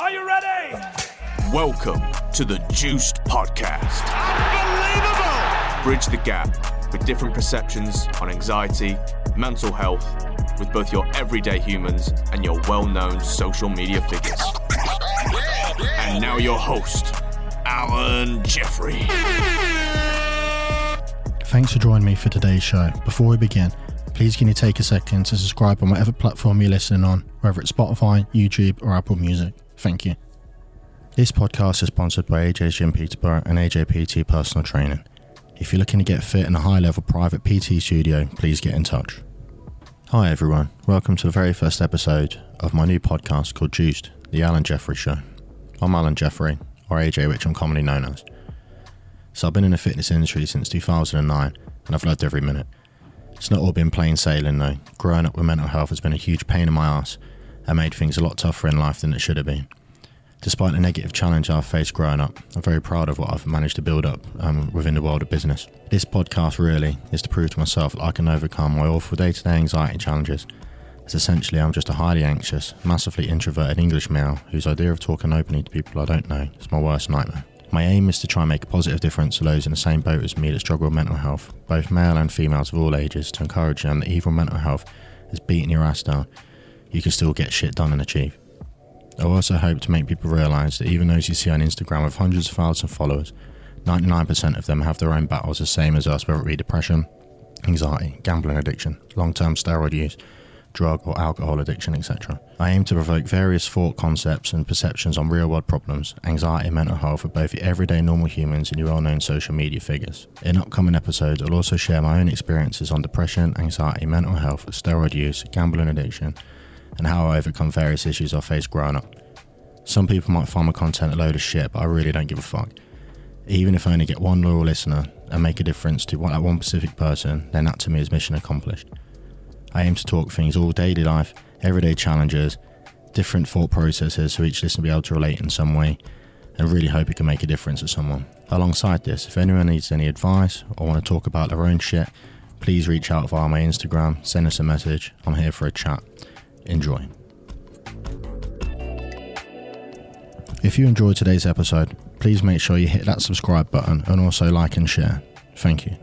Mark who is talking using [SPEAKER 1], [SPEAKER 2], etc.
[SPEAKER 1] Are you ready?
[SPEAKER 2] Welcome to the Juiced Podcast.
[SPEAKER 1] Unbelievable!
[SPEAKER 2] Bridge the gap with different perceptions on anxiety, mental health, with both your everyday humans and your well known social media figures. And now, your host, Alan Jeffrey.
[SPEAKER 3] Thanks for joining me for today's show. Before we begin, please can you take a second to subscribe on whatever platform you're listening on, whether it's Spotify, YouTube, or Apple Music. Thank you. This podcast is sponsored by AJ's Gym Peterborough and AJPT Personal Training. If you're looking to get fit in a high level private PT studio, please get in touch. Hi everyone, welcome to the very first episode of my new podcast called Juiced, The Alan Jeffrey Show. I'm Alan Jeffrey, or AJ, which I'm commonly known as. So I've been in the fitness industry since 2009 and I've loved every minute. It's not all been plain sailing though. Growing up with mental health has been a huge pain in my ass and made things a lot tougher in life than it should have been. Despite the negative challenge I've faced growing up, I'm very proud of what I've managed to build up um, within the world of business. This podcast really is to prove to myself that I can overcome my awful day to day anxiety challenges. As essentially, I'm just a highly anxious, massively introverted English male whose idea of talking openly to people I don't know is my worst nightmare. My aim is to try and make a positive difference to those in the same boat as me that struggle with mental health, both male and females of all ages, to encourage them that evil mental health is beating your ass down, you can still get shit done and achieve. I also hope to make people realise that even those you see on Instagram with hundreds of thousands of followers, 99% of them have their own battles the same as us, whether it be depression, anxiety, gambling addiction, long term steroid use, drug or alcohol addiction, etc. I aim to provoke various thought concepts and perceptions on real world problems, anxiety mental health for both everyday normal humans and your well known social media figures. In upcoming episodes, I'll also share my own experiences on depression, anxiety, mental health, steroid use, gambling addiction, and how I overcome various issues I faced growing up. Some people might find my content a load of shit, but I really don't give a fuck. Even if I only get one loyal listener and make a difference to that one specific person, then that to me is mission accomplished. I aim to talk things all daily life, everyday challenges, different thought processes so each listener will be able to relate in some way, and really hope it can make a difference to someone. Alongside this, if anyone needs any advice or want to talk about their own shit, please reach out via my Instagram, send us a message. I'm here for a chat. Enjoy. If you enjoyed today's episode, please make sure you hit that subscribe button and also like and share. Thank you.